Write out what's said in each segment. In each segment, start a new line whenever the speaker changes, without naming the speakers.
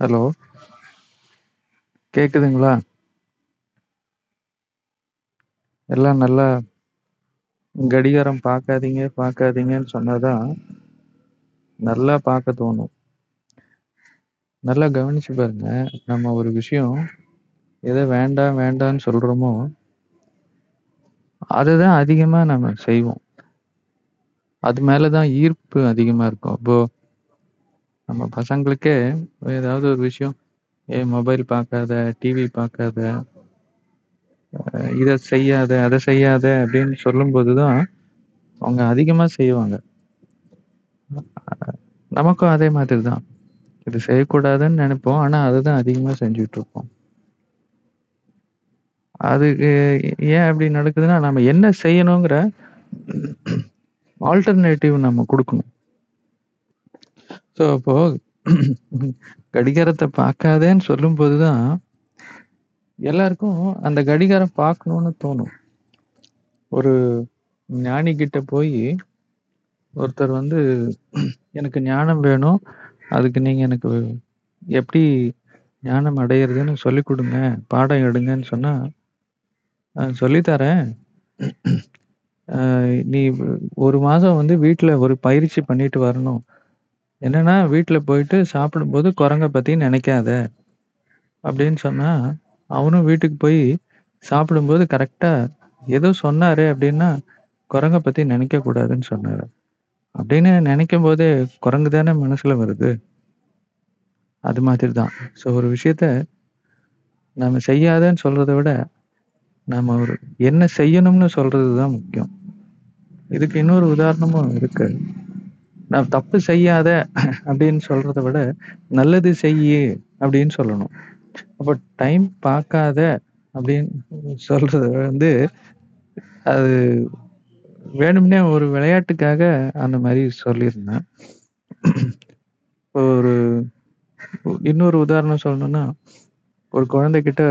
Hello. கேக்குதுங்களா? எல்லாம் நல்லா கடிகாரம் பார்க்காதீங்க பார்க்காதீங்கன்னு சொன்னாதான் நல்லா பார்க்க தோணும். நல்லா கவனிச்சு பாருங்க நம்ம ஒரு விஷயம் எதை வேண்டாம் வேண்டாம்னு சொல்றோமோ அதுதான் அதிகமா நம்ம செய்வோம். அது மேலதான் ஈர்ப்பு அதிகமா இருக்கும். இப்போ நம்ம பசங்களுக்கே ஏதாவது ஒரு விஷயம். ஏ மொபைல் பார்க்காத டிவி பார்க்காத அஹ் இதை செய்யாத அதை செய்யாத அப்படின்னு சொல்லும்போது தான் அவங்க அதிகமாக செய்வாங்க. நமக்கும் அதே மாதிரி தான் இது செய்யக்கூடாதுன்னு நினைப்போம். ஆனால் அதை தான் அதிகமாக செஞ்சுட்டு இருப்போம் அதுக்கு ஏன் அப்படி நடக்குதுன்னா நம்ம என்ன செய்யணுங்கிற ஆல்டர்னேட்டிவ் நம்ம கொடுக்கணும். ஸோ அப்போ கடிகாரத்தை பார்க்காதேன்னு சொல்லும் போதுதான் எல்லாருக்கும் அந்த கடிகாரம் பார்க்கணும்னு தோணும். ஒரு ஞானி கிட்ட போய் ஒருத்தர் வந்து எனக்கு ஞானம் வேணும். அதுக்கு நீங்க எனக்கு எப்படி ஞானம் அடையிறதுன்னு சொல்லி கொடுங்க. பாடம் எடுங்கன்னு சொன்னா சொல்லித்தரேன் நீ ஒரு மாதம் வந்து வீட்டில் ஒரு பயிற்சி பண்ணிட்டு வரணும். என்னன்னா வீட்டில் போயிட்டு சாப்பிடும்போது குரங்க பத்தி நினைக்காத. அப்படின்னு சொன்னா அவனும் வீட்டுக்கு போய் சாப்பிடும்போது கரெக்டா ஏதோ சொன்னாரு அப்படின்னா குரங்க பத்தி நினைக்க கூடாதுன்னு சொன்னாரு. அப்படின்னு நினைக்கும் போதே குரங்கு தானே மனசுல வருது. அது மாதிரி தான் ஸோ ஒரு விஷயத்த நம்ம செய்யாதன்னு சொல்றதை விட நாம ஒரு என்ன செய்யணும்னு சொல்றது தான் முக்கியம். இதுக்கு இன்னொரு உதாரணமும் இருக்கு. நான் தப்பு செய்யாத அப்படின்னு சொல்றத விட நல்லது செய்யு அப்படின்னு சொல்லணும். அப்போ டைம் பார்க்காத அப்படின்னு சொல்றது வந்து அது வேணும்னே ஒரு விளையாட்டுக்காக அந்த மாதிரி சொல்லியிருந்தேன். ஒரு இன்னொரு உதாரணம் சொல்லணும்னா ஒரு குழந்தைகிட்ட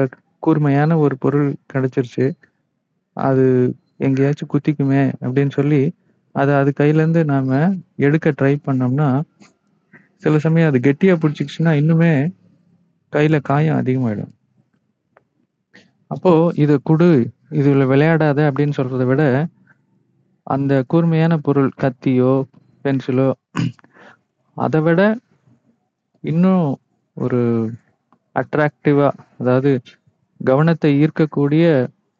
கூர்மையான ஒரு பொருள் கிடைச்சிருச்சு. அது எங்கேயாச்சும் குத்திக்குமே அப்படின்னு சொல்லி அதை அது கையிலேருந்து நாம எடுக்க ட்ரை பண்ணோம்னா சில சமயம் அது கெட்டியாக பிடிச்சிக்கிச்சுன்னா இன்னுமே கையில் காயம் அதிகமாயிடும். அப்போ இதை கொடு இதில் விளையாடாத அப்படின்னு சொல்றதை விட அந்த கூர்மையான பொருள் கத்தியோ பென்சிலோ அதை விட இன்னும் ஒரு அட்ராக்டிவா அதாவது கவனத்தை ஈர்க்கக்கூடிய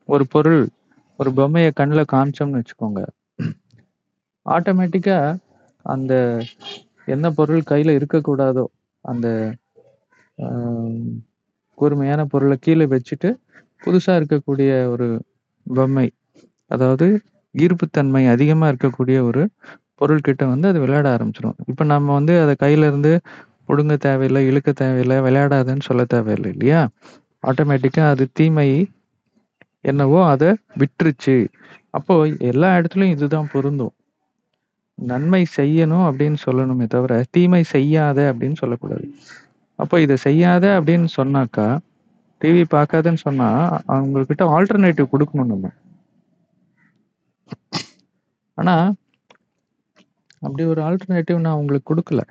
ஒரு பொருள் ஒரு பொம்மையை கண்ணில் காமிச்சோம்னு வச்சுக்கோங்க. ஆட்டோமேட்டிக்கா அந்த என்ன பொருள் கையில இருக்கக்கூடாதோ அந்த கூர்மையான பொருளை கீழே வச்சுட்டு புதுசா இருக்கக்கூடிய ஒரு பொம்மை அதாவது ஈர்ப்புத்தன்மை அதிகமா இருக்கக்கூடிய ஒரு பொருள்கிட்ட வந்து அது விளையாட ஆரம்பிச்சிடும் இப்போ நம்ம வந்து அதை கையில இருந்து தேவையில்லை இழுக்க தேவையில்லை விளையாடாதுன்னு சொல்ல தேவையில்லை இல்லையா? ஆட்டோமேட்டிக்கா அது தீமை என்னவோ அதை விட்டுருச்சு. அப்போ எல்லா இடத்துலயும் இதுதான் பொருந்தும். நன்மை செய்யணும் அப்படின்னு சொல்லணுமே தவிர தீமை செய்யாத அப்படின்னு சொல்லக்கூடாது. அப்போ இதை செய்யாத அப்படின்னு சொன்னாக்கா டிவி பார்க்காதன்னு சொன்னா அவங்க கிட்ட ஆல்டர்னேட்டிவ் கொடுக்கணும் நம்ம. ஆனா அப்படி ஒரு ஆல்டர்னேட்டிவ் நான் உங்களுக்கு கொடுக்கல.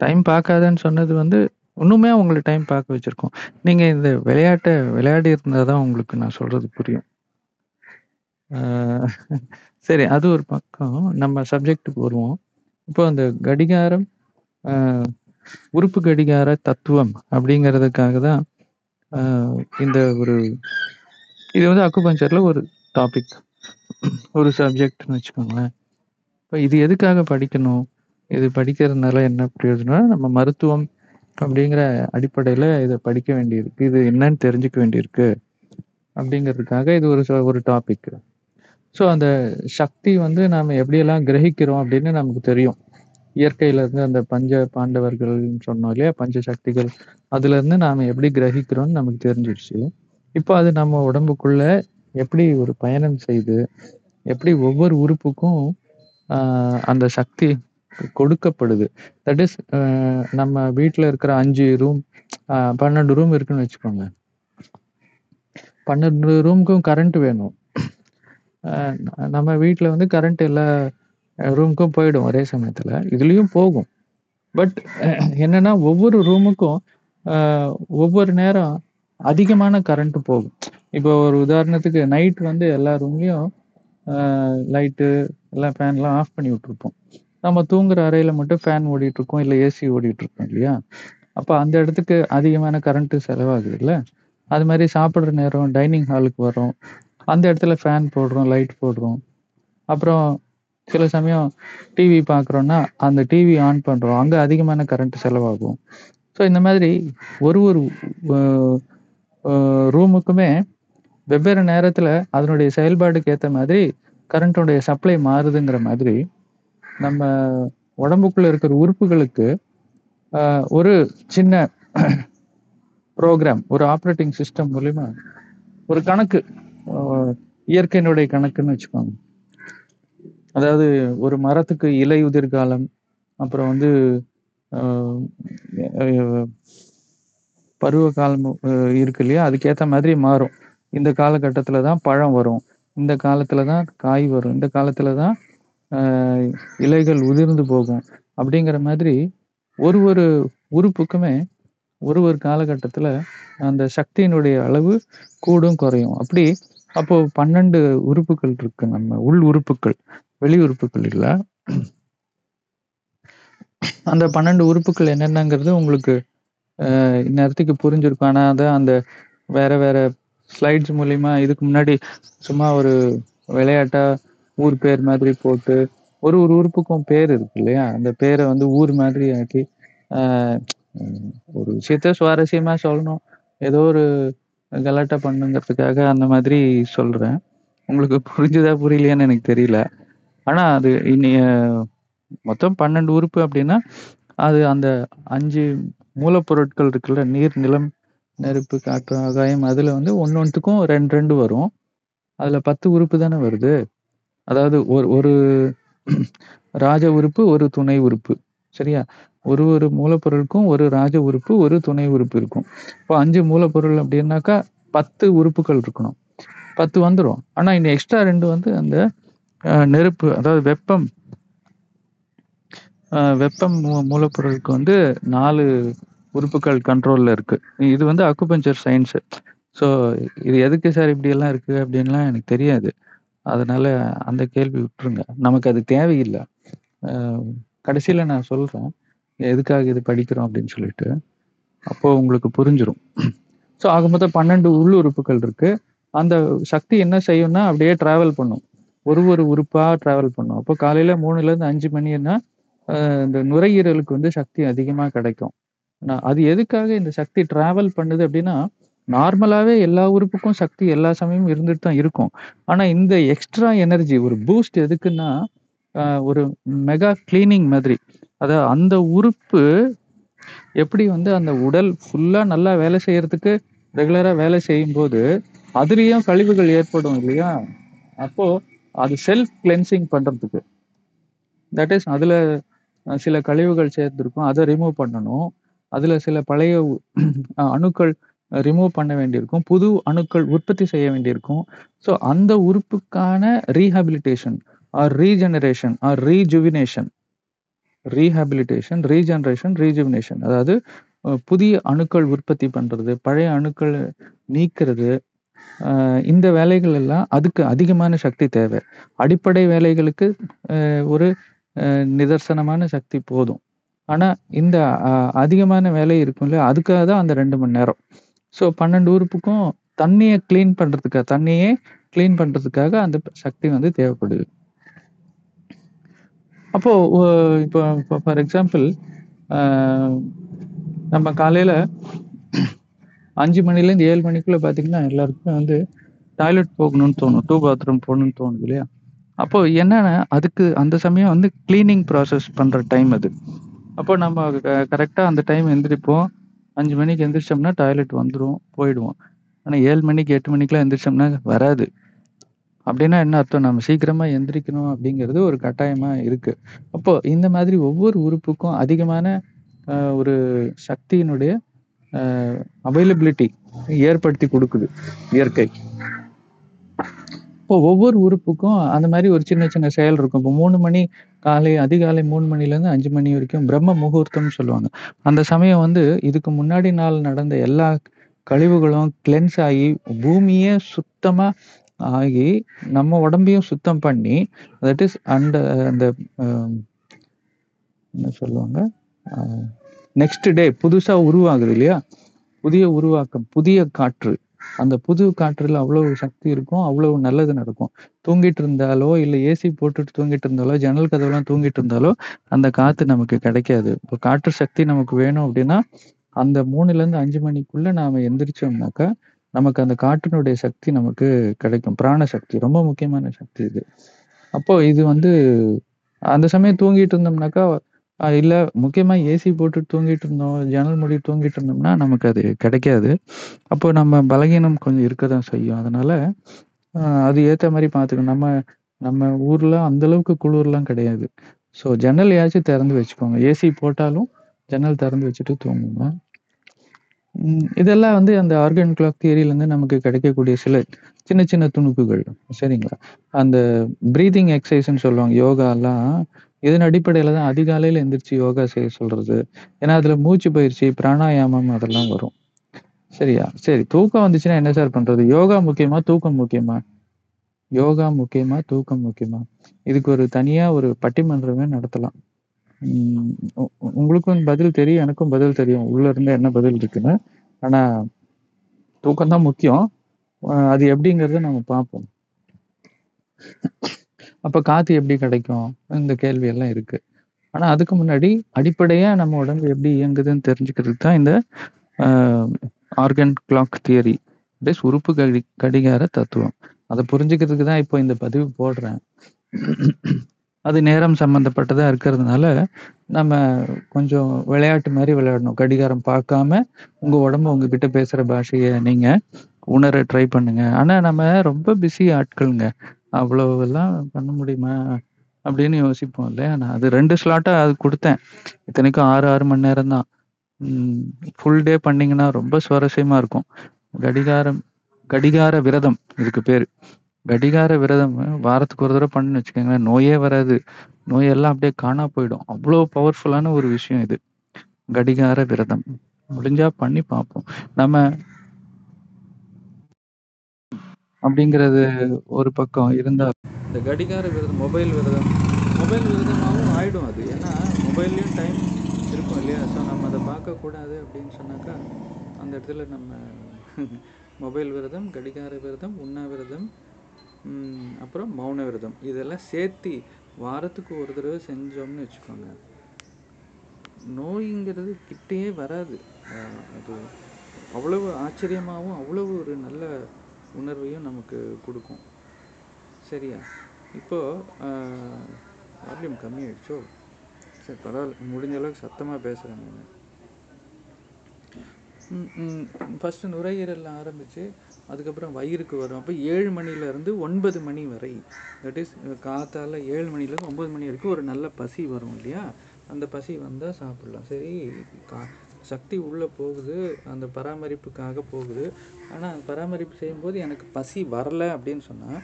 டைம் பார்க்காதன்னு சொன்னது வந்து இன்னுமே உங்களுக்கு டைம் பார்க்க வச்சிருக்கோம். நீங்க இந்த விளையாட்டை விளையாடி இருந்தா தான் உங்களுக்கு நான் சொல்றது புரியும். சரி அது ஒரு பக்கம். நம்ம சப்ஜெக்ட்டுக்கு வருவோம். இப்போ அந்த கடிகாரம் உறுப்பு கடிகார தத்துவம் அப்படிங்கிறதுக்காக தான் இந்த ஒரு இது வந்து அக்குபஞ்சர்ல ஒரு டாபிக் ஒரு சப்ஜெக்ட்னு வச்சுக்கோங்களேன். இப்போ இது எதுக்காக படிக்கணும்? இது படிக்கிறதுனால என்ன பிரயோஜனம்னா, நம்ம மருத்துவம் அப்படிங்கிற அடிப்படையில இதை படிக்க வேண்டியிருக்கு. இது என்னன்னு தெரிஞ்சுக்க வேண்டியிருக்கு. அப்படிங்கிறதுக்காக இது ஒரு ச- ஒரு டாபிக் ஸோ அந்த சக்தி வந்து நாம் எப்படியெல்லாம் கிரகிக்கிறோம் அப்படின்னு நமக்கு தெரியும். இயற்கையில இருந்து அந்த பஞ்ச பாண்டவர்கள் சொன்னோம் இல்லையா? பஞ்ச சக்திகள். அதுலேருந்து நாம் எப்படி கிரகிக்கிறோம்னு நமக்கு தெரிஞ்சிடுச்சு இப்போ அது நம்ம உடம்புக்குள்ள எப்படி ஒரு பயணம் செய்து எப்படி ஒவ்வொரு உறுப்புக்கும் அந்த சக்தி கொடுக்கப்படுது. தட் இஸ் நம்ம வீட்டில் இருக்கிற அஞ்சு ரூம் பன்னெண்டு ரூம் இருக்குன்னு வச்சுக்கோங்க. பன்னெண்டு ரூமுக்கும் கரண்ட் வேணும். நம்ம வீட்ல வந்து கரண்ட் எல்லா ரூமுக்கும் போயிடும் ஒரே சமயத்துல இதுலயும் போகும் பட் என்னன்னா ஒவ்வொரு ரூமுக்கும் அ ஒவ்வொரு நேரம் அதிகமான கரண்ட் போகும். இப்போ ஒரு உதாரணத்துக்கு நைட் வந்து எல்லா ரூம்லயும் அ லைட்டு எல்லாம் ஃபேன்லாம் ஆஃப் பண்ணி விட்டுருப்போம். நம்ம தூங்குற அறையில மட்டும் ஃபேன் ஓடிட்டுருக்கும், இல்ல ஏசி ஓடிட்டுருக்கும் இல்லையா? அப்ப அந்த இடத்துக்கு அதிகமான கரண்ட் செலவாகுதுல்ல. அது மாரி சாப்பிடுற நேரம் டைனிங் ஹாலுக்கு வரும் அந்த இடத்துல ஃபேன் போடுறோம், லைட் போடுறோம். அப்புறம் சில சமயம் டிவி பார்க்குறோன்னா அந்த டிவி ஆன் பண்ணுறோம் அங்கே அதிகமான கரண்ட் செலவாகும். ஸோ இந்த மாதிரி ஒரு ஒரு ரூமுக்குமே வெவ்வேறு நேரத்தில் அதனுடைய செயல்பாடுக்கு ஏற்ற மாதிரி கரண்ட்டுடைய சப்ளை மாறுதுங்கிற மாதிரி, நம்ம உடம்புக்குள்ள இருக்கிற உறுப்புகளுக்கு ஒரு சின்ன ப்ரோக்ராம் ஒரு ஆப்ரேட்டிங் சிஸ்டம் மூலிமா ஒரு கணக்கு இயற்கையினுடைய கணக்குன்னு வச்சுக்கோங்க. அதாவது ஒரு மரத்துக்கு இலை உதிர்காலம் அப்புறம் வந்து பருவ காலம் இருக்கு இல்லையா? அதுக்கேத்த மாதிரி மாறும். இந்த காலகட்டத்தில் தான் பழம் வரும். இந்த காலத்தில் தான் காய் வரும். இந்த காலத்தில் தான் இலைகள் உதிர்ந்து போகும். அப்படிங்கிற மாதிரி ஒரு ஒரு உறுப்புக்குமே ஒரு ஒரு காலகட்டத்தில் அந்த சக்தியினுடைய அளவு கூடும், குறையும். அப்படி அப்போ 12 உறுப்புகள் இருக்கு நம்ம உள் உறுப்புகள் வெளி உறுப்புகள் இல்ல. அந்த பன்னெண்டு உறுப்புகள் என்னென்னங்கிறது உங்களுக்கு இந்நேரத்துக்கு புரிஞ்சிருக்கும். ஆனா அதை அந்த வேற வேற ஸ்லைட்ஸ் மூலியமா இதுக்கு முன்னாடி சும்மா ஒரு விளையாட்டா ஊர் பேர் மாதிரி போட்டு, ஒரு ஒரு உறுப்புக்கும் பேர் இருக்கு இல்லையா? அந்த பேரை வந்து ஊர் மாதிரி ஆக்கி, ஒரு விஷயத்த சுவாரஸ்யமா சொல்லணும். ஏதோ ஒரு கலாட்டா பண்ணுங்கிறதுக்காக அந்த மாதிரி சொல்றேன். உங்களுக்கு புரிஞ்சுதா புரியலையான்னு எனக்கு தெரியல. ஆனா அது இன்னைய மொத்தம் 12 உறுப்பு அப்படின்னா, அது அந்த அஞ்சு மூலப்பொருட்கள் இருக்குல்ல. நீர், நிலம், நெருப்பு, காற்று, ஆகாயம் அதுல வந்து ஒன்னொன்றுக்கும் ரெண்டு ரெண்டு வரும். அதுல 10 உறுப்பு தானே வருது. அதாவது ஒரு ஒரு ராஜ உறுப்பு, ஒரு துணை உறுப்பு. சரியா? ஒரு ஒரு மூலப்பொருளுக்கும் ஒரு ராஜ உறுப்பு, ஒரு துணை உறுப்பு இருக்கும். இப்போ அஞ்சு மூலப்பொருள் அப்படின்னாக்கா 10 உறுப்புகள் இருக்கணும். 10 வந்துரும். ஆனா இன்னும் எக்ஸ்ட்ரா ரெண்டு வந்து அந்த நெருப்பு அதாவது வெப்பம் வெப்பம் மூ மூலப்பொருளுக்கு வந்து நாலு உறுப்புகள் கண்ட்ரோல்ல இருக்கு. இது வந்து அக்குபஞ்சர் சயின்ஸ் ஸோ இது எதுக்கு சார் இப்படியெல்லாம் இருக்கு அப்படின்லாம் எனக்கு தெரியாது. அதனால அந்த கேள்வி விட்டுருங்க. நமக்கு அது தேவையில்லை அ கடைசியில நான் சொல்றேன். எதுக்காக இது படிக்கிறோம் அப்படின்னு சொல்லிட்டு. அப்போ உங்களுக்கு புரிஞ்சிடும் ஸோ ஆக மொத்தம் 12 உள் உறுப்புகள் இருக்கு. அந்த சக்தி என்ன செய்யும்னா, அப்படியே டிராவல் பண்ணும். ஒரு ஒரு உறுப்பா டிராவல் பண்ணும். அப்போ காலையில 3லேருந்து 5 மணின்னா, இந்த நுரையீரலுக்கு வந்து சக்தி அதிகமா கிடைக்கும். நான் அது எதுக்காக இந்த சக்தி டிராவல் பண்ணுது அப்படின்னா, நார்மலாவே எல்லா உறுப்புக்கும் சக்தி எல்லா சமயமும் இருந்துட்டு தான் இருக்கும். ஆனா இந்த எக்ஸ்ட்ரா எனர்ஜி ஒரு பூஸ்ட் எதுக்குன்னா, ஒரு மெகா கிளீனிங் மாதிரி. அத அந்த உறுப்பு எப்படி வந்து அந்த உடல் ஃபுல்லா நல்லா வேலை செய்யறதுக்கு ரெகுலரா வேலை செய்யும்போது, அதுலயும் கழிவுகள் ஏற்படும் இல்லையா? அப்போ அது செல்ஃப் கிளென்சிங் பண்றதுக்கு. தட் இஸ் அதுல சில கழிவுகள் சேர்ந்துருக்கும் அதை ரிமூவ் பண்ணணும். அதுல சில பழைய அணுக்கள் ரிமூவ் பண்ண வேண்டியிருக்கும். புது அணுக்கள் உற்பத்தி செய்ய வேண்டியிருக்கும். ஸோ அந்த உறுப்புக்கான rehabilitation or regeneration or rejuvenation rehabilitation, regeneration rejuvenation அதாவது புதிய அணுக்கள் உற்பத்தி பண்ணுறது பழைய அணுக்கள் நீக்கிறது இந்த வேலைகள் எல்லாம் அதுக்கு அதிகமான சக்தி தேவை. அடிப்படை வேலைகளுக்கு ஒரு நிதர்சனமான சக்தி போதும். ஆனால் இந்த அதிகமான வேலை இருக்கும் இல்லையா? அதுக்காக தான் அந்த ரெண்டு மணி நேரம். ஸோ 12 உறுப்புக்கும் தண்ணியை க்ளீன் பண்ணுறதுக்காக தண்ணியே க்ளீன் பண்ணுறதுக்காக அந்த சக்தி வந்து தேவைப்படுது. அப்போ இப்போ ஃபார் எக்ஸாம்பிள் நம்ம காலையில அஞ்சு மணிலேருந்து ஏழு மணிக்குள்ள பார்த்தீங்கன்னா, எல்லாருக்குமே வந்து டாய்லெட் போகணும்னு தோணும். டூ பாத்ரூம் போகணும்னு தோணுது இல்லையா? அப்போ என்னன்னா, அதுக்கு அந்த சமயம் வந்து கிளீனிங் ப்ராசஸ் பண்ற டைம் அது. அப்போ நம்ம க அந்த டைம் எந்திரிப்போம். அஞ்சு மணிக்கு எந்திரிச்சோம்னா டாய்லெட் வந்துடும் போயிடுவோம். ஆனா ஏழு மணிக்கு, எட்டு மணிக்கெல்லாம் எந்திரிச்சோம்னா வராது. அப்படின்னா என்ன அர்த்தம்? நம்ம சீக்கிரமா எந்திரிக்கணும் அப்படிங்கிறது ஒரு கட்டாயமா இருக்கு. அப்போ இந்த மாதிரி ஒவ்வொரு உறுப்புக்கும் அதிகமான அ ஒரு சக்தியினுடைய அ அவைலபிலிட்டி ஏற்படுத்தி குடுக்குது இயற்கை. இப்போ ஒவ்வொரு உறுப்புக்கும் அந்த மாதிரி ஒரு சின்ன சின்ன செயல் இருக்கும். இப்போ 3 மணி காலை அதிகாலை 3 மணிலேருந்து 5 மணி வரைக்கும் பிரம்ம முகூர்த்தம்னு சொல்லுவாங்க. அந்த சமயம் வந்து இதுக்கு முன்னாடி நாள் நடந்த எல்லா கழிவுகளும் கிளென்ஸ் ஆகி, பூமியே சுத்தமா ஆகி, நம்ம உடம்பையும் சுத்தம் பண்ணி, தட் இஸ் uh, அந்த அந்த என்ன சொல்லுவாங்க? Uh, நெக்ஸ்ட் டே புதுசா உருவாகுது இல்லையா? புதிய உருவாக்கம், புதிய காற்று. அந்த புது காற்றுல அவ்வளவு சக்தி இருக்கும். அவ்வளவு நல்லது நடக்கும். தூங்கிட்டு இருந்தாலோ, இல்ல ஏசி போட்டுட்டு தூங்கிட்டு இருந்தாலோ, ஜன்னல் கதவுலாம் தூங்கிட்டு இருந்தாலோ, அந்த காத்து நமக்கு கிடைக்காது. இப்போ காற்று சக்தி நமக்கு வேணும் அப்படின்னா அந்த 3லேருந்து 5 மணிக்குள்ள நாம எந்திரிச்சோம்னாக்கா, நமக்கு அந்த காற்றினுடைய சக்தி நமக்கு கிடைக்கும். பிராண சக்தி. ரொம்ப முக்கியமான சக்தி இது. அப்போ இது வந்து அந்த சமயம் தூங்கிட்டு இருந்தோம்னாக்கா, இல்ல முக்கியமா ஏசி போட்டு தூங்கிட்டு இருந்தோம், ஜன்னல் மூடி தூங்கிட்டு இருந்தோம்னா, நமக்கு அது கிடைக்காது. அப்போ நம்ம பலகீனம் கொஞ்சம் இருக்க தான் செய்யும். அதனால அது ஏத்த மாதிரி பார்த்துக்கணும். நம்ம நம்ம ஊர்ல அந்த அளவுக்கு குளிர்லாம் கிடையாது. ஸோ ஜன்னலையாச்சும் திறந்து வச்சுக்கோங்க. ஏசி போட்டாலும் ஜன்னல் திறந்து வச்சுட்டு தூங்குங்க. ம். இதெல்லாம் வந்து அந்த ஆர்கான் கிளாக் தியரிலேருந்து நமக்கு கிடைக்கக்கூடிய சில சின்ன சின்ன துணுக்குகள். சரிங்களா? அந்த பிரீத்திங் எக்சர்சைஸ்ன்னு சொல்லுவாங்க. யோகாலாம் இதன் அடிப்படையில தான் அதிகாலையில எந்திரிச்சு யோகா செய்ய சொல்றது. ஏன்னா, அதில் மூச்சு பயிற்சி, பிராணாயாமம் அதெல்லாம் வரும். சரியா? சரி தூக்கம் வந்துச்சுன்னா என்ன சார் பண்றது? யோகா முக்கியமா? தூக்கம் முக்கியமா? யோகா முக்கியமா? தூக்கம் முக்கியமா? இதுக்கு ஒரு தனியா ஒரு பட்டிமன்றமே நடத்தலாம். உங்களுக்கும் பதில் தெரியும். எனக்கும் பதில் தெரியும். உள்ள இருந்து என்ன பதில் இருக்குன்னு. ஆனா, தூக்கம் தான் முக்கியம். அது எப்படிங்கறத நம்ம பார்ப்போம். அப்ப காத்து எப்படி கிடைக்கும்? இந்த கேள்வி எல்லாம் இருக்கு. ஆனா, அதுக்கு முன்னாடி அடிப்படையா நம்ம உடம்பு எப்படி இயங்குதுன்னு தெரிஞ்சுக்கிறதுக்கு தான் இந்த ஆர்கன் கிளாக் தியரி. தட் உறுப்பு கடி கடிகார தத்துவம். அதை புரிஞ்சுக்கிறதுக்கு தான் இப்போ இந்த பதிவு போடுறேன். அது நேரம் சம்மந்தப்பட்டதா இருக்கிறதுனால, நம்ம கொஞ்சம் விளையாட்டு மாதிரி விளையாடணும். கடிகாரம் பார்க்காம, உங்க உடம்பு உங்ககிட்ட பேசுற பாஷைய நீங்க உணர ட்ரை பண்ணுங்க. ஆனா, நம்ம ரொம்ப பிஸி ஆட்களுங்க அவ்வளவெல்லாம் பண்ண முடியுமா? அப்படின்னு யோசிப்போம் இல்லையா? நான் அது ரெண்டு ஸ்லாட்டா அது கொடுத்தேன் இத்தனைக்கும் 6, 6 மணி நேரம் தான். ஃபுல் டே பண்ணீங்கன்னா ரொம்ப சுவாரஸ்யமா இருக்கும். கடிகாரம் கடிகார விரதம் இதுக்கு பேரு. கடிகார விரதம் வாரத்துக்கு ஒரு தடவை பண்ணுன்னு வச்சுக்கோங்களேன், நோயே வராது. நோயெல்லாம் அப்படியே காணா போயிடும். அவ்வளோ பவர்ஃபுல்லான ஒரு விஷயம் இது. கடிகார விரதம். முடிஞ்சா பண்ணி பார்ப்போம். நம்ம அப்படிங்கிறது ஒரு பக்கம் இருந்தால் இந்த கடிகார விரதம், மொபைல் விரதம், மொபைல் விரதமாகவும் ஆயிடும் அது. ஏன்னா, மொபைல்லயும் டைம் இருக்கும் இல்லையா? ஸோ நம்ம அதை பார்க்கக்கூடாது அப்படின்னு சொன்னாக்கா, அந்த இடத்துல நம்ம மொபைல் விரதம், கடிகார விரதம், உண்ணாவிரதம், விரதம் அப்புறம் மௌன விரதம். இதெல்லாம் சேர்த்து வாரத்துக்கு ஒரு தடவை செஞ்சோம்னு வச்சுக்கோங்க. நோய்ங்கிறது கிட்டேயே வராது. அது அவ்வளவு ஆச்சரியமாகவும் அவ்வளவு ஒரு நல்ல உணர்வையும் நமக்கு கொடுக்கும் சரியா? இப்போது அ வால்யூம் கம்மியாயிடுச்சோ? சரி பரவாயில்ல முடிஞ்ச அளவுக்கு சத்தமாக பேசுகிறேன் ஃபஸ்ட்டு ம், ஆரம்பித்து அதுக்கப்புறம் வயிறுக்கு வரும். அப்போ ஏழு மணிலேருந்து ஒன்பது மணி வரை, தட் இஸ் காத்தால ஏழு மணிலேருந்து 9 மணி வரைக்கும் ஒரு நல்ல பசி வரும் இல்லையா? அந்த பசி வந்தால் சாப்பிட்லாம் சரி கா சக்தி உள்ளே போகுது, அந்த பராமரிப்புக்காக போகுது. ஆனால் பராமரிப்பு செய்யும்போது எனக்கு பசி வரலை அப்படின்னு சொன்னால்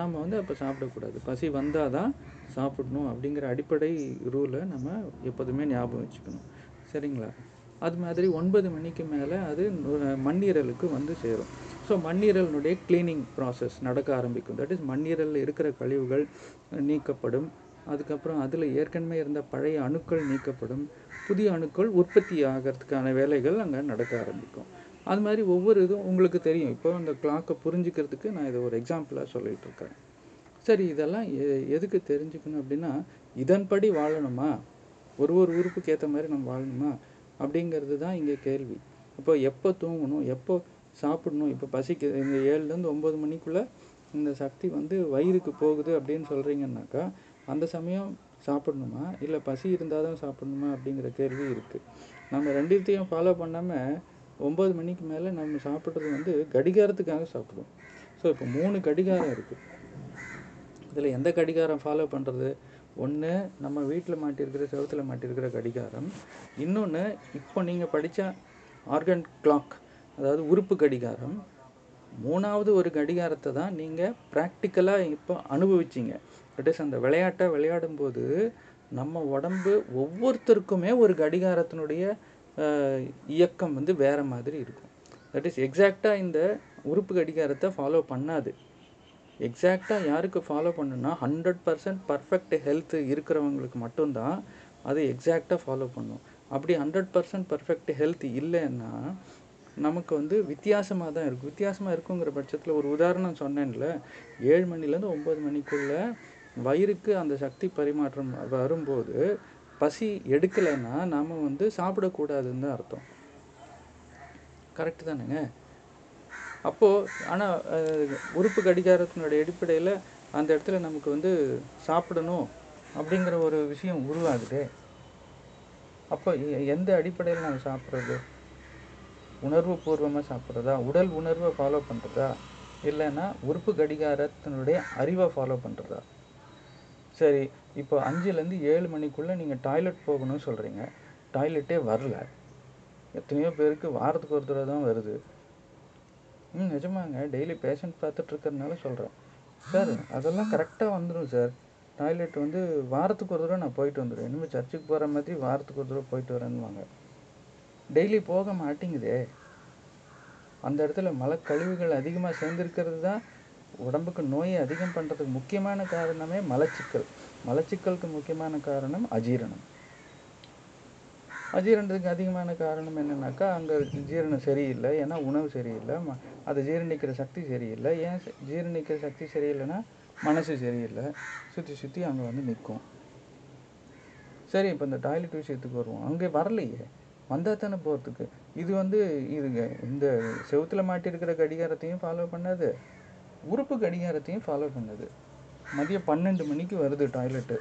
நம்ம வந்து அப்போ சாப்பிடக்கூடாது. பசி வந்தால் தான் சாப்பிடணும் அப்படிங்கிற அடிப்படை ரூலை நம்ம எப்போதுமே ஞாபகம் வச்சுக்கணும். சரிங்களா? அது மாதிரி ஒன்பது மணிக்கு மேலே அது மண்ணீரலுக்கு வந்து சேரும். ஸோ மண்ணீரலினுடைய கிளீனிங் ப்ராசஸ் நடக்க ஆரம்பிக்கும். தட் இஸ் மண்ணீரலில் இருக்கிற கழிவுகள் நீக்கப்படும். அதுக்கப்புறம் அதில் ஏற்கனவே இருந்த பழைய அணுக்கள் நீக்கப்படும். புதிய அணுக்கள் உற்பத்தி ஆகறதுக்கான வேலைகள் அங்கே நடக்க ஆரம்பிக்கும். அது மாதிரி ஒவ்வொரு இதுவும் உங்களுக்கு தெரியும். இப்போ அந்த கிளாக்கை புரிஞ்சுக்கிறதுக்கு நான் இதை ஒரு எக்ஸாம்பிளாக சொல்லிகிட்டு இருக்கிறேன். சரி இதெல்லாம் எ எதுக்கு தெரிஞ்சுக்கணும் அப்படின்னா, இதன்படி வாழணுமா? ஒரு ஒரு உறுப்புக்கு ஏற்ற மாதிரி நம்ம வாழணுமா? அப்படிங்கிறது தான் இங்கே கேள்வி. இப்போ எப்போ தூங்கணும்? எப்போ சாப்பிடணும்? இப்போ பசிக்குது இந்த 7லேருந்து 9 மணிக்குள்ள இந்த சக்தி வந்து வயிறுக்கு போகுது அப்படின்னு சொல்கிறீங்கன்னாக்கா அந்த சமயம் சாப்பிடணுமா? இல்லை பசி இருந்தால் தான் சாப்பிடணுமா? அப்படிங்கிற கேள்வி இருக்குது நம்ம ரெண்டுத்தையும் ஃபாலோ பண்ணாமல் ஒம்பது மணிக்கு மேலே நம்ம சாப்பிட்றது வந்து கடிகாரத்துக்காக சாப்பிடுவோம். ஸோ இப்போ மூணு கடிகாரம் இருக்குது இதில் எந்த கடிகாரம் ஃபாலோ பண்ணுறது ஒன்று நம்ம வீட்டில் மாட்டியிருக்கிற செவுத்துல மாட்டியிருக்கிற கடிகாரம். இன்னொன்று இப்போ நீங்கள் படித்த ஆர்கன் கிளாக் அதாவது உறுப்பு கடிகாரம். மூணாவது ஒரு கடிகாரத்தை தான் நீங்கள் ப்ராக்டிக்கலாக இப்போ அனுபவிச்சீங்க தட் இஸ் அந்த விளையாட்டை விளையாடும்போது நம்ம உடம்பு ஒவ்வொருத்தருக்குமே ஒரு கடிகாரத்தினுடைய இயக்கம் வந்து வேறு மாதிரி இருக்கும் தட் இஸ் எக்ஸாக்டாக இந்த உறுப்பு கடிகாரத்தை ஃபாலோ பண்ணாது எக்ஸாக்டாக யாருக்கு ஃபாலோ பண்ணுன்னா ஹண்ட்ரட் பர்சன்ட் பர்ஃபெக்ட் ஹெல்த் இருக்கிறவங்களுக்கு மட்டும்தான் அது எக்ஸாக்டாக ஃபாலோ பண்ணும். அப்படி ஹண்ட்ரட் பர்சன்ட் பர்ஃபெக்ட் ஹெல்த் இல்லைன்னா நமக்கு வந்து வித்தியாசமாக தான் இருக்கும். வித்தியாசமாக இருக்குங்கிற பட்சத்தில் ஒரு உதாரணம் சொன்னேன்ல ஏழு மணிலேருந்து ஒம்பது மணிக்குள்ளே வயிறுக்கு அந்த சக்தி பரிமாற்றம் வரும்போது பசி எடுக்கலைன்னா நாம் வந்து சாப்பிடக்கூடாதுன்னு தான் அர்த்தம். கரெக்டு தானேங்க? அப்போது ஆனால் உறுப்பு கடிகாரத்தினுடைய அடிப்படையில் அந்த இடத்துல நமக்கு வந்து சாப்பிடணும் அப்படிங்கிற ஒரு விஷயம் உருவாகுதே. அப்போ எ- எந்த அடிப்படையில் நம்ம சாப்பிட்றது? உணர்வு பூர்வமாக சாப்பிட்றதா? உடல் உணர்வை ஃபாலோ பண்ணுறதா இல்லைன்னா உறுப்பு கடிகாரத்தினுடைய அறிவை ஃபாலோ பண்ணுறதா சரி இப்போ அஞ்சுலேருந்து ஏழு மணிக்குள்ளே நீங்கள் டாய்லெட் போகணும்னு சொல்கிறீங்க டாய்லெட்டே வரல. எத்தனையோ பேருக்கு வாரத்துக்கு ஒரு தடவை தான் வருது. ம் நிஜமாங்க. டெய்லி பேஷண்ட் பார்த்துட்டு இருக்கிறதுனால சொல்கிறேன் சார் அதெல்லாம் கரெக்டாக வந்துடும் சார் டாய்லெட் வந்து வாரத்துக்கு ஒரு தடவை நான் போயிட்டு வந்துடுவேன் இனிமேல் சர்ச்சுக்கு போகிற மாதிரி வாரத்துக்கு ஒரு தடவை போயிட்டு வரேன்னுவாங்க. டெய்லி போக மாட்டேங்குதே. அந்த இடத்துல மலக்கழிவுகள் அதிகமாக சேர்ந்துருக்கிறது தான் உடம்புக்கு நோயை அதிகம் பண்ணுறதுக்கு முக்கியமான காரணமே மலச்சிக்கல். மலச்சிக்கலுக்கு முக்கியமான காரணம் அஜீரணம். அஜீரணத்துக்கு அதிகமான காரணம் என்னென்னாக்கா அங்கே ஜீரணம் சரியில்லை. ஏன்னா உணவு சரியில்லை. ம அதை ஜீரணிக்கிற சக்தி சரியில்லை. ஏன் ஜீரணிக்கிற சக்தி சரியில்லைன்னா மனசு சரியில்லை. சுற்றி சுற்றி அங்கே வந்து நிற்கும் சரி இப்போ இந்த டாய்லெட் விஷயத்துக்கு வருவோம். அங்கே வரலையே. வந்தால் தானே போகிறதுக்கு இது வந்து இதுங்க இந்த செவுத்துல மாட்டியிருக்கிற கடிகாரத்தையும் ஃபாலோ பண்ணாது. உறுப்பு கடிகாரத்தையும் ஃபாலோ பண்ணுது. மதியம் பன்னெண்டு மணிக்கு வருது டாய்லெட்டு.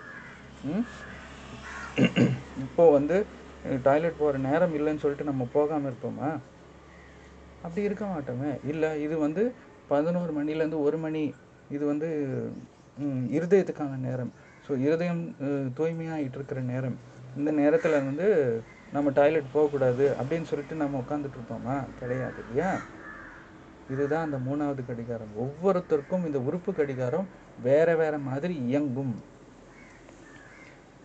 இப்போ வந்து டாய்லெட் போகிற நேரம் இல்லைன்னு சொல்லிட்டு நம்ம போகாமல் இருப்போமா? அப்படி இருக்க மாட்டோமே. இல்லை இது வந்து பதினோரு மணிலேருந்து ஒரு மணி. இது வந்து இருதயத்துக்கான நேரம். ஸோ இருதயம் தூய்மையாகிட்டு இருக்கிற நேரம். இந்த நேரத்தில் வந்து நம்ம டாய்லெட் போகக்கூடாது அப்படின்னு சொல்லிட்டு நம்ம உட்காந்துட்டு இருப்போமா? கிடையாது இல்லையா? இதுதான் அந்த மூணாவது கடிகாரம். ஒவ்வொருத்தருக்கும் இந்த உறுப்பு கடிகாரம் வேற வேற மாதிரி இயங்கும்.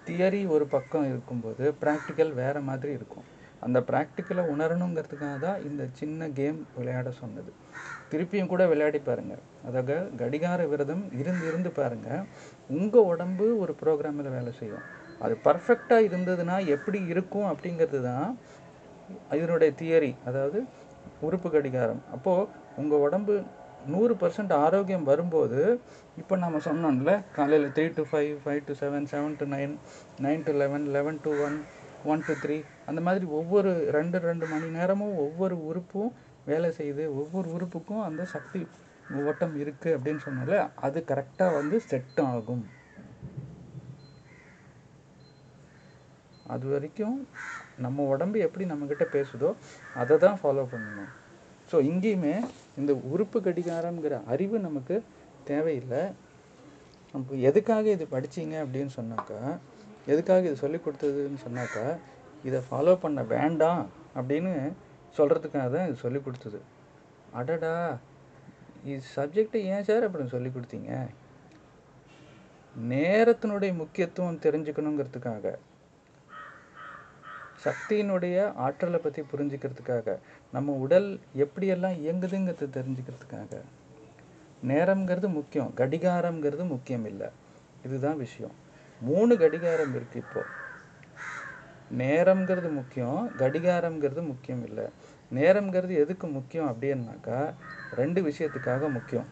தியரி ஒரு பக்கம் இருக்கும்போது ப்ராக்டிக்கல் வேற மாதிரி இருக்கும். அந்த ப்ராக்டிக்கலை உணரணுங்கிறதுக்காக தான் இந்த சின்ன கேம் விளையாட சொன்னது. திருப்பியும் கூட விளையாடி பாருங்கள் அதாக கடிகார விரதம் இருந்து இருந்து பாருங்கள் உங்கள் உடம்பு ஒரு ப்ரோக்ராமில் வேலை செய்யும். அது பர்ஃபெக்டாக இருந்ததுன்னா எப்படி இருக்கும் அப்படிங்கிறது தான் இதனுடைய தியரி. அதாவது உறுப்பு கடிகாரம். அப்போது உங்கள் உடம்பு நூறு பர்சன்ட் ஆரோக்கியம் வரும்போது இப்போ நம்ம சொன்னோம்ல காலையில் three to five five to seven seven to nine nine to eleven eleven to one one to three அந்த மாதிரி ஒவ்வொரு ரெண்டு ரெண்டு மணி நேரமும் ஒவ்வொரு உறுப்பும் வேலை செய்யுது ஒவ்வொரு உறுப்புக்கும் அந்த சக்தி ஓட்டம் இருக்குது அப்படின்னு சொன்னால அது கரெக்டாக வந்து செட் ஆகும். அது வரைக்கும் நம்ம உடம்பு எப்படி நம்மக்கிட்ட பேசுதோ அதை தான் ஃபாலோ பண்ணணும். ஸோ இங்கேயுமே இந்த உறுப்பு கடிகாரம்ங்கிற அறிவு நமக்கு தேவையில்லை. அப்போ எதுக்காக இது படிச்சீங்க அப்படின்னு சொன்னாக்கா எதுக்காக இது சொல்லி கொடுத்ததுன்னு சொன்னாக்கா இதை ஃபாலோ பண்ண வேண்டாம் அப்படின்னு சொல்கிறதுக்காக தான் இது சொல்லி கொடுத்தது. அடடா இது சப்ஜெக்டை ஏன் சார் அப்படின்னு சொல்லி கொடுத்தீங்க? நேரத்தினுடைய முக்கியத்துவம் தெரிஞ்சுக்கணுங்கிறதுக்காக சக்தியினுடைய ஆற்றலை பற்றி புரிஞ்சுக்கிறதுக்காக நம்ம உடல் எப்படியெல்லாம் இயங்குதுங்கிறது தெரிஞ்சுக்கிறதுக்காக நேரம்ங்கிறது முக்கியம். கடிகாரம்ங்கிறது முக்கியம் இல்லை இதுதான் விஷயம். மூணு கடிகாரம் இருக்கு இப்போ. நேரம்ங்கிறது முக்கியம் கடிகாரம்ங்கிறது முக்கியம் இல்லை நேரம்ங்கிறது எதுக்கு முக்கியம் அப்படின்னாக்கா ரெண்டு விஷயத்துக்காக முக்கியம்.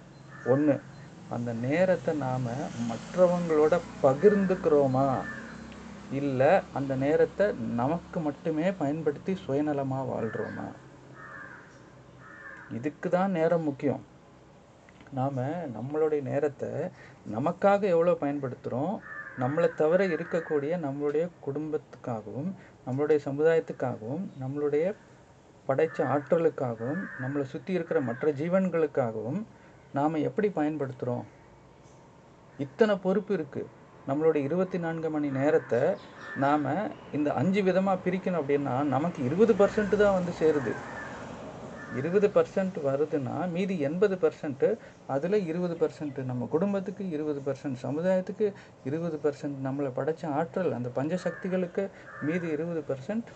ஒன்று அந்த நேரத்தை நாம் மற்றவங்களோட பகிர்ந்துக்கிறோமா? இல்லை அந்த நேரத்தை நமக்கு மட்டுமே பயன்படுத்தி சுயநலமாக வாழ்கிறோமா இதுக்கு தான் நேரம் முக்கியம். நாம் நம்மளுடைய நேரத்தை நமக்காக எவ்வளோ பயன்படுத்துகிறோம் நம்மளை தவிர இருக்கக்கூடிய நம்மளுடைய குடும்பத்துக்காகவும் நம்மளுடைய சமுதாயத்துக்காகவும் நம்மளுடைய படைச்ச ஆற்றலுக்காகவும் நம்மளை சுற்றி இருக்கிற மற்ற ஜீவன்களுக்காகவும் நாம் எப்படி பயன்படுத்துகிறோம் இத்தனை பொறுப்பு இருக்குது நம்மளுடைய இருபத்தி நான்கு மணி நேரத்தை நாம் இந்த அஞ்சு விதமாக பிரிக்கணும் அப்படின்னா நமக்கு இருபது பர்சன்ட் தான் வந்து சேருது. இருபது பர்சன்ட் வருதுன்னா மீதி எண்பது பர்சன்ட்டு அதில் இருபது பர்சன்ட் நம்ம குடும்பத்துக்கு இருபது பர்சன்ட் சமுதாயத்துக்கு இருபது பர்சன்ட் நம்மளை படைச்ச ஆற்றல் அந்த பஞ்சசக்திகளுக்கு மீதி இருபது பர்சன்ட்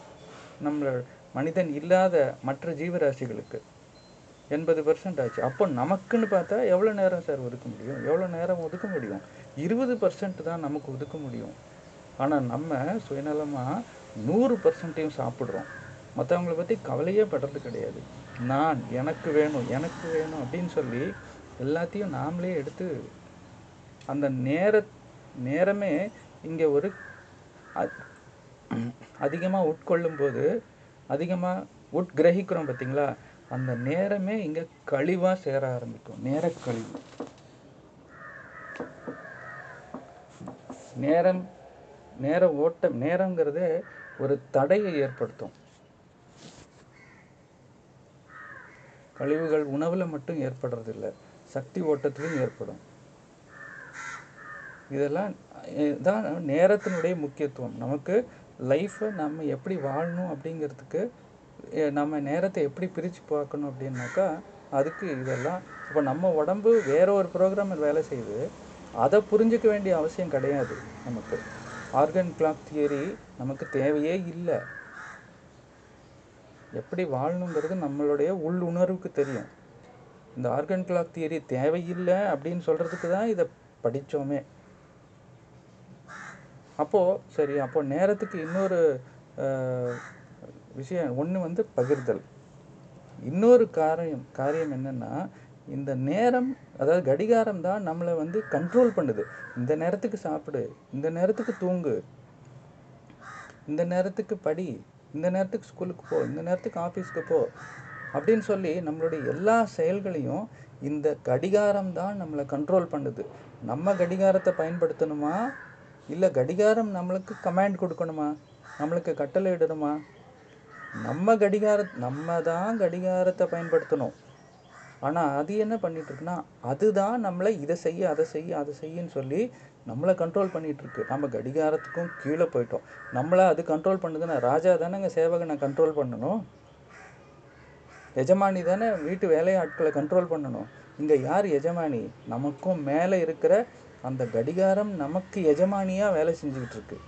நம்மள மனிதன் இல்லாத மற்ற ஜீவராசிகளுக்கு. எண்பது பர்சன்ட் ஆச்சு. அப்போ நமக்குன்னு பார்த்தா எவ்வளோ நேரம் சார் ஒதுக்க முடியும்? எவ்வளோ நேரம் ஒதுக்க முடியும்? இருபது பர்சன்ட் தான் நமக்கு ஒதுக்க முடியும். ஆனால் நம்ம சுயநலமாக நூறு பர்சன்ட்டையும் சாப்பிட்றோம். மற்றவங்கள பற்றி கவலையே படுறது கிடையாது. நான் எனக்கு வேணும் எனக்கு வேணும் அப்படின்னு சொல்லி எல்லாத்தையும் நாமளே எடுத்து அந்த நேர நேரமே இங்கே ஒரு அதிகமாக உட்கொள்ளும் போது அதிகமாக உட்கிரகிக்கிறோம் பார்த்தீங்களா அந்த நேரமே இங்கே கழிவாக சேர ஆரம்பிக்கும் நேர கழிவு. நேரம் நேர ஓட்டம் நேரங்கிறதே ஒரு தடையை ஏற்படுத்தும். கழிவுகள் உணவில் மட்டும் ஏற்படுறதில்ல. சக்தி ஓட்டத்திலும் ஏற்படும். இதெல்லாம் தான் நேரத்தினுடைய முக்கியத்துவம். நமக்கு லைஃப்பை நம்ம எப்படி வாழணும் அப்படிங்கிறதுக்கு நம்ம நேரத்தை எப்படி பிரித்து பார்க்கணும் அப்படின்னாக்கா அதுக்கு இதெல்லாம் இப்போ நம்ம உடம்பு வேற ஒரு ப்ரோக்ராமில் வேலை செய்யுது அதை புரிஞ்சிக்க வேண்டிய அவசியம் கிடையாது நமக்கு. ஆர்கன் கிளாக் தியரி நமக்கு தேவையே இல்லை. எப்படி வாழணுங்கிறது நம்மளுடைய உள் உணர்வுக்கு தெரியும். இந்த ஆர்கன் கிளாக் தியரி தேவையில்லை அப்படின்னு சொல்கிறதுக்கு தான் இதை படித்தோமே. அப்போது சரி அப்போது நேரத்துக்கு இன்னொரு விஷயம் ஒன்று வந்து பகிர்தல். இன்னொரு காரியம் காரியம் என்னென்னா இந்த நேரம் அதாவது கடிகாரம் தான் நம்மளை வந்து கண்ட்ரோல் பண்ணுது. இந்த நேரத்துக்கு சாப்பிடு இந்த நேரத்துக்கு தூங்கு இந்த நேரத்துக்கு படி இந்த நேரத்துக்கு ஸ்கூலுக்கு போ இந்த நேரத்துக்கு ஆஃபீஸ்க்கு போ அப்படின்னு சொல்லி நம்மளுடைய எல்லா செயல்களையும் இந்த கடிகாரம் தான் நம்மளை கண்ட்ரோல் பண்ணுது. நம்ம கடிகாரத்தை பயன்படுத்தணுமா? இல்லை கடிகாரம் நம்மளுக்கு கமாண்ட் கொடுக்கணுமா? நம்மளுக்கு கட்டளை இடணுமா? நம்ம கடிகார நம்ம தான் கடிகாரத்தை பயன்படுத்தணும். ஆனால் அது என்ன பண்ணிட்டு இருக்குன்னா அதுதான் நம்மளை இதை செய்ய அதை செய்ய அதை செய்யன்னு சொல்லி நம்மளை கண்ட்ரோல் பண்ணிகிட்ருக்கு இருக்கு நம்ம கடிகாரத்துக்கும் கீழே போயிட்டோம். நம்மளை அது கண்ட்ரோல் பண்ணுதுன்னா ராஜா தானேங்க சேவகனை கண்ட்ரோல் பண்ணணும்? எஜமானி தானே வீட்டு வேலையாட்களை கண்ட்ரோல் பண்ணணும்? இங்கே யார் எஜமானி? நமக்கும் மேலே இருக்கிற அந்த கடிகாரம் நமக்கு எஜமானியாக வேலை செஞ்சுக்கிட்டு இருக்கு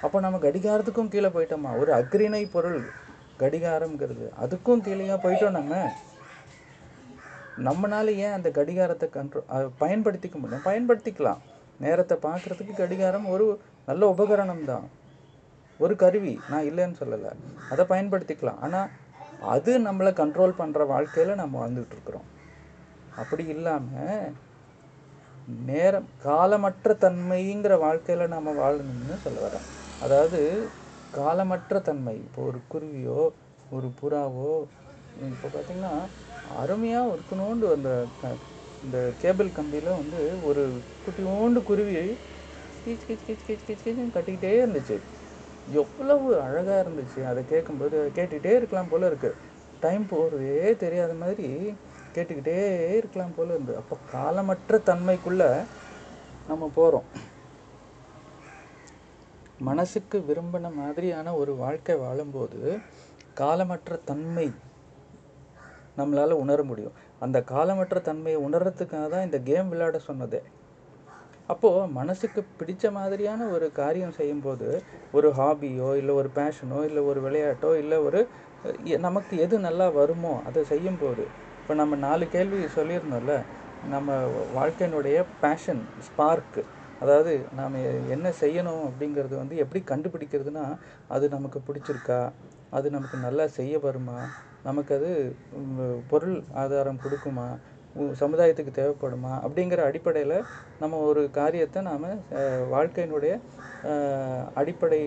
அப்போ நம்ம கடிகாரத்துக்கும் கீழே போயிட்டோமா? ஒரு அக்ரிணை பொருள். கடிகாரம்ங்கிறது. அதுக்கும் கீழேயா போயிட்டோம் நம்ம. நம்மளால ஏன் அந்த கடிகாரத்தை கண்ட்ரோல் பயன்படுத்திக்க முடியும்? பயன்படுத்திக்கலாம். நேரத்தை பார்க்குறதுக்கு கடிகாரம் ஒரு நல்ல உபகரணம் தான். ஒரு கருவி. நான் இல்லைன்னு சொல்லலை. அதை பயன்படுத்திக்கலாம். ஆனால் அது நம்மளை கண்ட்ரோல் பண்ணுற வாழ்க்கையில் நம்ம வாழ்ந்துட்டு அப்படி இல்லாமல் நேரம் காலமற்ற தன்மைங்கிற வாழ்க்கையில் நம்ம வாழணும்னு சொல்ல வரேன். அதாவது காலமற்ற தன்மை. இப்போ ஒரு குருவியோ ஒரு புறாவோ இப்போ பார்த்தீங்கன்னா அருமையாக இருக்கணும்னு அந்த இந்த கேபிள் கம்பியில் வந்து ஒரு குட்டியோண்டு குருவி கீச் கீச் கீச் கீச் கீச் கீச்சுன்னு கட்டிக்கிட்டே இருந்துச்சு. எவ்வளவு அழகாக இருந்துச்சு. அதை கேட்கும்போது கேட்டுக்கிட்டே இருக்கலாம் போல் இருக்குது டைம் போகிறதே தெரியாத மாதிரி கேட்டுக்கிட்டே இருக்கலாம் போல் இருந்து. அப்போ காலமற்ற தன்மைக்குள்ளே நம்ம போகிறோம் மனசுக்கு விரும்பின மாதிரியான ஒரு வாழ்க்கை வாழும்போது காலமற்ற தன்மை நம்மளால் உணர முடியும். அந்த காலமற்ற தன்மையை உணர்றதுக்காக தான் இந்த கேம் விளையாட சொன்னதே. அப்போது மனசுக்கு பிடிச்ச மாதிரியான ஒரு காரியம் செய்யும்போது ஒரு ஹாபியோ இல்லை ஒரு பேஷனோ இல்லை ஒரு விளையாட்டோ இல்லை ஒரு நமக்கு எது நல்லா வருமோ அதை செய்யும்போது இப்போ நம்ம நாலு கேள்வி சொல்லியிருந்தோம்ல நம்ம வாழ்க்கையினுடைய பேஷன் ஸ்பார்க்கு அதாவது நாம் என்ன செய்யணும் அப்படிங்கிறது வந்து எப்படி கண்டுபிடிக்கிறதுனா அது நமக்கு பிடிச்சிருக்கா அது நமக்கு நல்லா செய்ய வருமா நமக்கு அது பொருள் ஆதாரம் கொடுக்குமா? சமுதாயத்துக்கு தேவைப்படுமா? அப்படிங்கிற அடிப்படையில் நம்ம ஒரு காரியத்தை நாம் வாழ்க்கையினுடைய அடிப்படை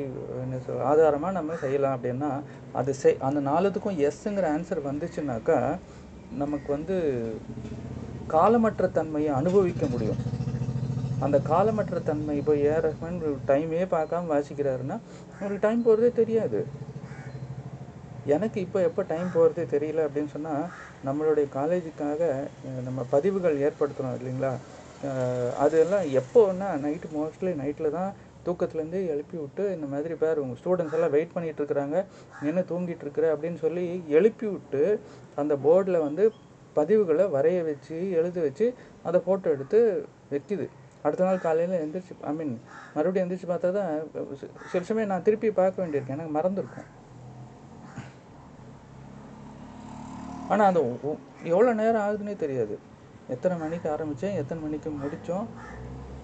என்ன சொல் ஆதாரமாக நம்ம செய்யலாம் அப்படின்னா அது செய் அந்த நாலுத்துக்கும் எஸ்ஸுங்கிற ஆன்சர் வந்துச்சுனாக்கா நமக்கு வந்து காலமற்ற தன்மையை அனுபவிக்க முடியும். அந்த காலமற்ற தன்மை இப்போ ஏஆர் ரஹ்மான் டைமே பார்க்காம வாசிக்கிறாருன்னா அவருக்கு டைம் போகிறதே தெரியாது. எனக்கு இப்போ எப்போ டைம் போகிறதே தெரியல அப்படின்னு சொன்னால் நம்மளுடைய காலேஜுக்காக நம்ம பதிவுகள் ஏற்படுத்துகிறோம் இல்லைங்களா? அதெல்லாம் எப்போன்னா நைட்டு மோஸ்ட்லி நைட்டில் தான்
தூக்கத்துலேருந்து எழுப்பி விட்டு இந்த மாதிரி பேர் உங்கள் ஸ்டூடெண்ட்ஸ் எல்லாம் வெயிட் பண்ணிகிட்ருக்குறாங்க இருக்கிறாங்க தூங்கிட்டுருக்குற தூங்கிட்டு இருக்கிற அப்படின்னு சொல்லி எழுப்பி விட்டு அந்த போர்டில் வந்து பதிவுகளை வரைய வச்சு எழுத வச்சு அதை ஃபோட்டோ எடுத்து வைக்குது. அடுத்த நாள் காலையில் எந்திரிச்சு ஐ மீன் மறுபடியும் எந்திரிச்சு பார்த்தா தான் சில சமயம் நான் திருப்பி பார்க்க வேண்டியிருக்கேன் எனக்கு மறந்துருக்கும். ஆனால் அந்த எவ்வளோ நேரம் ஆகுதுன்னே தெரியாது. எத்தனை மணிக்கு ஆரம்பித்தேன் எத்தனை மணிக்கு முடித்தோம்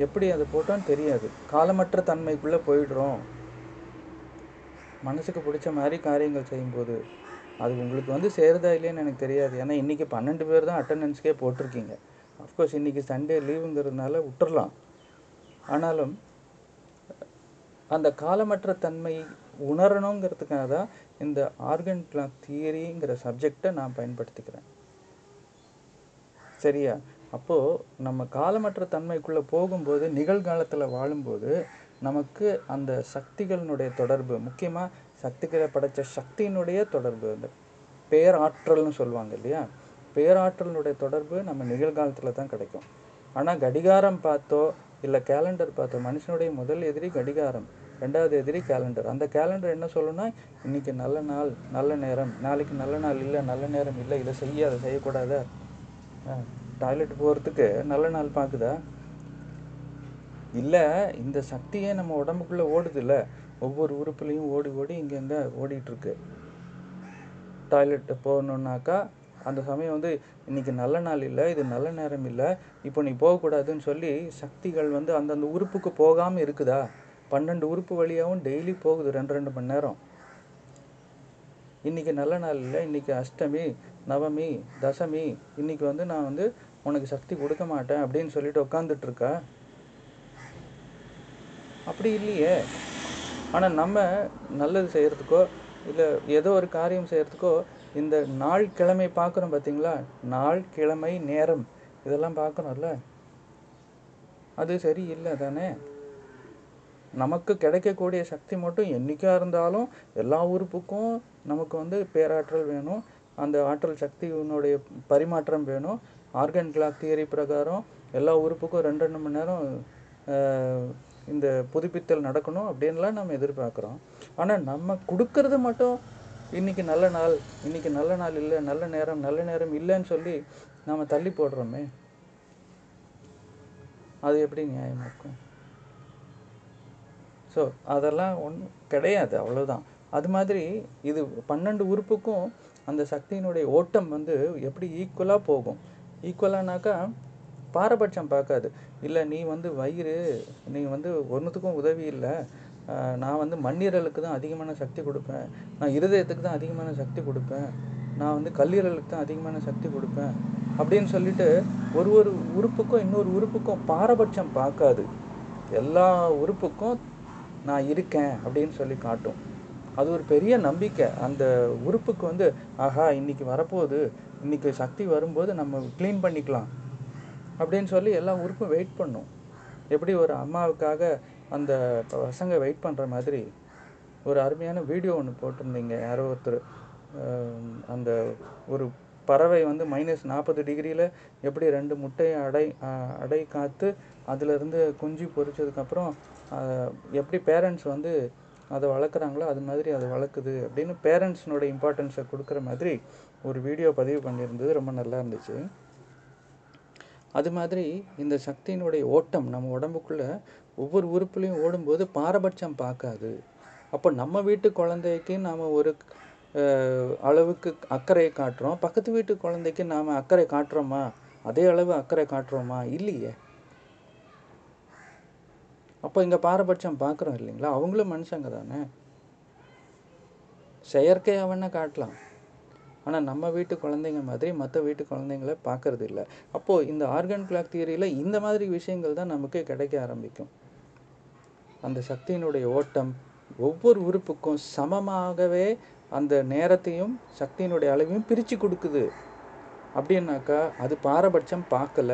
எப்படி அதை போட்டோன்னு தெரியாது. காலமற்ற தன்மைக்குள்ளே போயிடுறோம். மனசுக்கு பிடிச்ச மாதிரி காரியங்கள் செய்யும்போது அது உங்களுக்கு வந்து சேருதா இல்லையான்னு எனக்கு தெரியாது. ஏன்னா இன்றைக்கி பன்னெண்டு பேர் தான் அட்டண்டன்ஸ்க்கே போட்டிருக்கீங்க. அஃப்கோர்ஸ் இன்றைக்கி சண்டே லீவுங்கிறதுனால விட்டுறலாம். ஆனாலும் அந்த காலமற்ற தன்மை உணரணுங்கிறதுக்காக தான் இந்த ஆர்கன் கிளாக் தியரிங்கிற சப்ஜெக்டை நான் பயன்படுத்திக்கிறேன். சரியா? அப்போது நம்ம காலமற்ற தன்மைக்குள்ளே போகும்போது நிகழ்காலத்தில் வாழும்போது நமக்கு அந்த சக்திகளினுடைய தொடர்பு முக்கியமாக சக்திகளை படைச்ச சக்தியினுடைய தொடர்பு அந்த பேராற்றல்னு சொல்லுவாங்க இல்லையா? பேராற்றலினுடைய தொடர்பு நம்ம நிகழ்காலத்தில் தான் கிடைக்கும். ஆனால் கடிகாரம் பார்த்தோ இல்லை கேலண்டர் பார்த்தோ மனுஷனுடைய முதல் எதிரி கடிகாரம். ரெண்டாவது எதிரி கேலண்டர் அந்த கேலண்டர் என்ன சொல்லணும்னா இன்னைக்கு நல்ல நாள் நல்ல நேரம். நாளைக்கு நல்ல நாள் இல்லை நல்ல நேரம் இல்லை இதை செய்ய அதை செய்யக்கூடாத? டாய்லெட் போகிறதுக்கு நல்ல நாள் பார்க்குதா இல்லை இந்த சக்தியே நம்ம உடம்புக்குள்ளே ஓடுது இல்லை ஒவ்வொரு உறுப்புலையும் ஓடி ஓடி இங்கங்க ஓடிட்டுருக்கு. டாய்லெட்டு போகணுன்னாக்கா அந்த சமயம் வந்து இன்னைக்கு நல்ல நாள் இல்லை இது நல்ல நேரம் இல்லை இப்போ நீ போகக்கூடாதுன்னு சொல்லி சக்திகள் வந்து அந்தந்த உறுப்புக்கு போகாமல் இருக்குதா? பன்னெண்டு உறுப்பு வழியாகவும் டெய்லி போகுது ரெண்டு ரெண்டு மணி நேரம். இன்றைக்கி நல்ல நாள் இல்லை இன்றைக்கி அஷ்டமி நவமி தசமி இன்னைக்கு வந்து நான் வந்து உனக்கு சக்தி கொடுக்க மாட்டேன் அப்படின்னு சொல்லிட்டு உட்காந்துட்ருக்கா அப்படி இல்லையே. ஆனால் நம்ம நல்லது செய்கிறதுக்கோ இல்லை ஏதோ ஒரு காரியம் செய்கிறதுக்கோ இந்த நாள் கிழமை பார்க்குறோம் பார்த்தீங்களா? நாள் கிழமை நேரம். இதெல்லாம் பார்க்குறோம்ல அது சரி இல்லை தானே? நமக்கு கிடைக்கக்கூடிய சக்தி மட்டும் என்றைக்காக இருந்தாலும் எல்லா உறுப்புக்கும் நமக்கு வந்து பேராற்றல் வேணும். அந்த ஆற்றல் சக்தியினுடைய பரிமாற்றம் வேணும். ஆர்கன் கிளாக் தியரி பிரகாரம் எல்லா உறுப்புக்கும் ரெண்டு ரெண்டு மணி நேரம் இந்த புதுப்பித்தல் நடக்கணும் அப்படின்லாம் நம்ம எதிர்பார்க்குறோம். ஆனால் நம்ம கொடுக்கறது மட்டும் இன்றைக்கி நல்ல நாள் இன்றைக்கி நல்ல நாள் இல்லை நல்ல நேரம் நல்ல நேரம் இல்லைன்னு சொல்லி நம்ம தள்ளி போடுறோமே. அது எப்படி நியாயமாக இருக்கும்? ஸோ அதெல்லாம் ஒன்றும் கிடையாது அவ்வளோதான் அது மாதிரி இது பன்னெண்டு உறுப்புக்கும் அந்த சக்தியினுடைய ஓட்டம் வந்து எப்படி ஈக்குவலாக போகும்? ஈக்குவலானாக்கா பாரபட்சம் பார்க்காது. இல்லை நீ வந்து வயிறு நீ வந்து ஒன்றுத்துக்கும் உதவி இல்லை. நான் வந்து மண்ணீரலுக்கு தான் அதிகமான சக்தி கொடுப்பேன். நான் இருதயத்துக்கு தான் அதிகமான சக்தி கொடுப்பேன். நான் வந்து கல்லீரலுக்கு தான் அதிகமான சக்தி கொடுப்பேன். அப்படின்னு சொல்லிட்டு ஒரு ஒரு உறுப்புக்கும் இன்னொரு உறுப்புக்கும் பாரபட்சம் பார்க்காது. எல்லா உறுப்புக்கும் நான் இருக்கேன் அப்படின்னு சொல்லி காட்டும். அது ஒரு பெரிய நம்பிக்கை. அந்த உறுப்புக்கு வந்து ஆஹா இன்னைக்கு வரப்போகுது. இன்னைக்கு சக்தி வரும்போது நம்ம க்ளீன் பண்ணிக்கலாம் அப்படின்னு சொல்லி எல்லா உறுப்பும் வெயிட் பண்ணும். எப்படி ஒரு அம்மாவுக்காக அந்த பசங்க வெயிட் பண்ணுற மாதிரி ஒரு அருமையான வீடியோ ஒன்று போட்டிருந்தீங்க. யாரோ ஒருத்தர் அந்த ஒரு பறவை வந்து மைனஸ் நாற்பது டிகிரியில் எப்படி ரெண்டு முட்டையை அடை அடை காத்து அதிலிருந்து குஞ்சு பொரிச்சதுக்கப்புறம் எப்படி பேரண்ட்ஸ் வந்து அதை வளர்க்குறாங்களோ அது மாதிரி அதை வளர்க்குது அப்படின்னு பேரண்ட்ஸ்னோட இம்பார்ட்டன்ஸை கொடுக்குற மாதிரி ஒரு வீடியோ பதிவு பண்ணியிருந்தது. ரொம்ப நல்லா இருந்துச்சு. அது மாதிரி இந்த சக்தியினுடைய ஓட்டம் நம்ம உடம்புக்குள்ளே ஒவ்வொரு உறுப்புலையும் ஓடும்போது பாரபட்சம் பார்க்காது. அப்போ நம்ம வீட்டு குழந்தைக்கு நாம் ஒரு அளவுக்கு அக்கறை காட்டுறோம். பக்கத்து வீட்டு குழந்தைக்கு நாம் அக்கறை காட்டுறோமா? அதே அளவு அக்கறை காட்டுறோமா? இல்லையே. அப்போ இங்கே பாரபட்சம் பார்க்குறோம் இல்லைங்களா? அவங்களும் மனுஷங்க தானே. செயற்கையாக வேணா காட்டலாம். ஆனால் நம்ம வீட்டு குழந்தைங்க மாதிரி மற்ற வீட்டு குழந்தைங்கள பார்க்கறது இல்லை. அப்போது இந்த ஆர்கன் கிளாக் தியரியில் இந்த மாதிரி விஷயங்கள் தான் நமக்கு கிடைக்க ஆரம்பிக்கும். அந்த சக்தியினுடைய ஓட்டம் ஒவ்வொரு உறுப்புக்கும் சமமாகவே அந்த நேரத்தையும் சக்தியினுடைய அளவையும் பிரித்து கொடுக்குது. அப்படின்னாக்கா அது பாரபட்சம் பார்க்கல.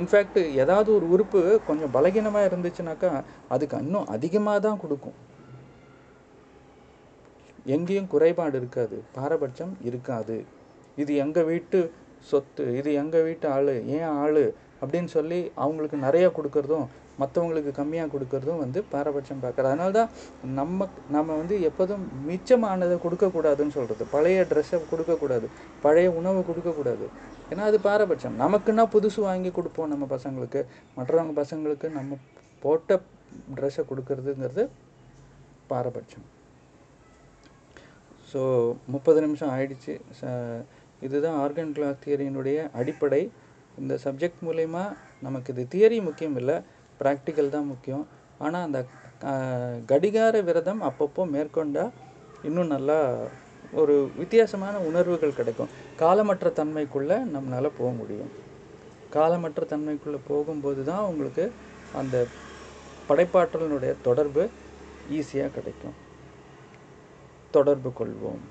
இன்ஃபேக்ட் ஏதாவது ஒரு உறுப்பு கொஞ்சம் பலகீனமாக இருந்துச்சுனாக்கா அதுக்கு இன்னும் அதிகமாக தான் கொடுக்கும். எங்கேயும் குறைபாடு இருக்காது. பாரபட்சம் இருக்காது. இது எங்கள் வீட்டு சொத்து இது எங்கள் வீட்டு ஆள் ஏன் ஆள் அப்படின்னு சொல்லி அவங்களுக்கு நிறைய கொடுக்கறதும் மற்றவங்களுக்கு கம்மியாக கொடுக்கறதும் வந்து பாரபட்சம் பார்க்குறது. அதனால தான் நம்ம நம்ம வந்து எப்போதும் மிச்சமானதை கொடுக்கக்கூடாதுன்னு சொல்கிறது பழைய ட்ரெஸ்ஸை கொடுக்கக்கூடாது. பழைய உணவை கொடுக்கக்கூடாது. ஏன்னா அது பாரபட்சம். நமக்குன்னா புதுசு வாங்கி கொடுப்போம் நம்ம பசங்களுக்கு. மற்றவங்க பசங்களுக்கு நம்ம போட்ட ட்ரெஸ்ஸை கொடுக்கறதுங்கிறது பாரபட்சம். ஸோ முப்பது நிமிஷம் ஆயிடுச்சு. ச- இதுதான் ஆர்கன் கிளாக் தியரியினுடைய அடிப்படை. இந்த சப்ஜெக்ட் மூலயமா நமக்கு இது தியரி முக்கியம் இல்லை. ப்ராக்டிக்கல் தான் முக்கியம். ஆனால் அந்த கடிகார விரதம் அப்பப்போ மேற்கொண்டால் இன்னும் நல்லா ஒரு வித்தியாசமான உணர்வுகள் கிடைக்கும். காலமற்ற தன்மைக்குள்ளே நம்மளால் போக முடியும். காலமற்ற தன்மைக்குள்ளே போகும்போது தான் உங்களுக்கு அந்த படைப்பாற்றலினுடைய தொடர்பு ஈஸியாக கிடைக்கும். தொடர்பு கொள்வோம்.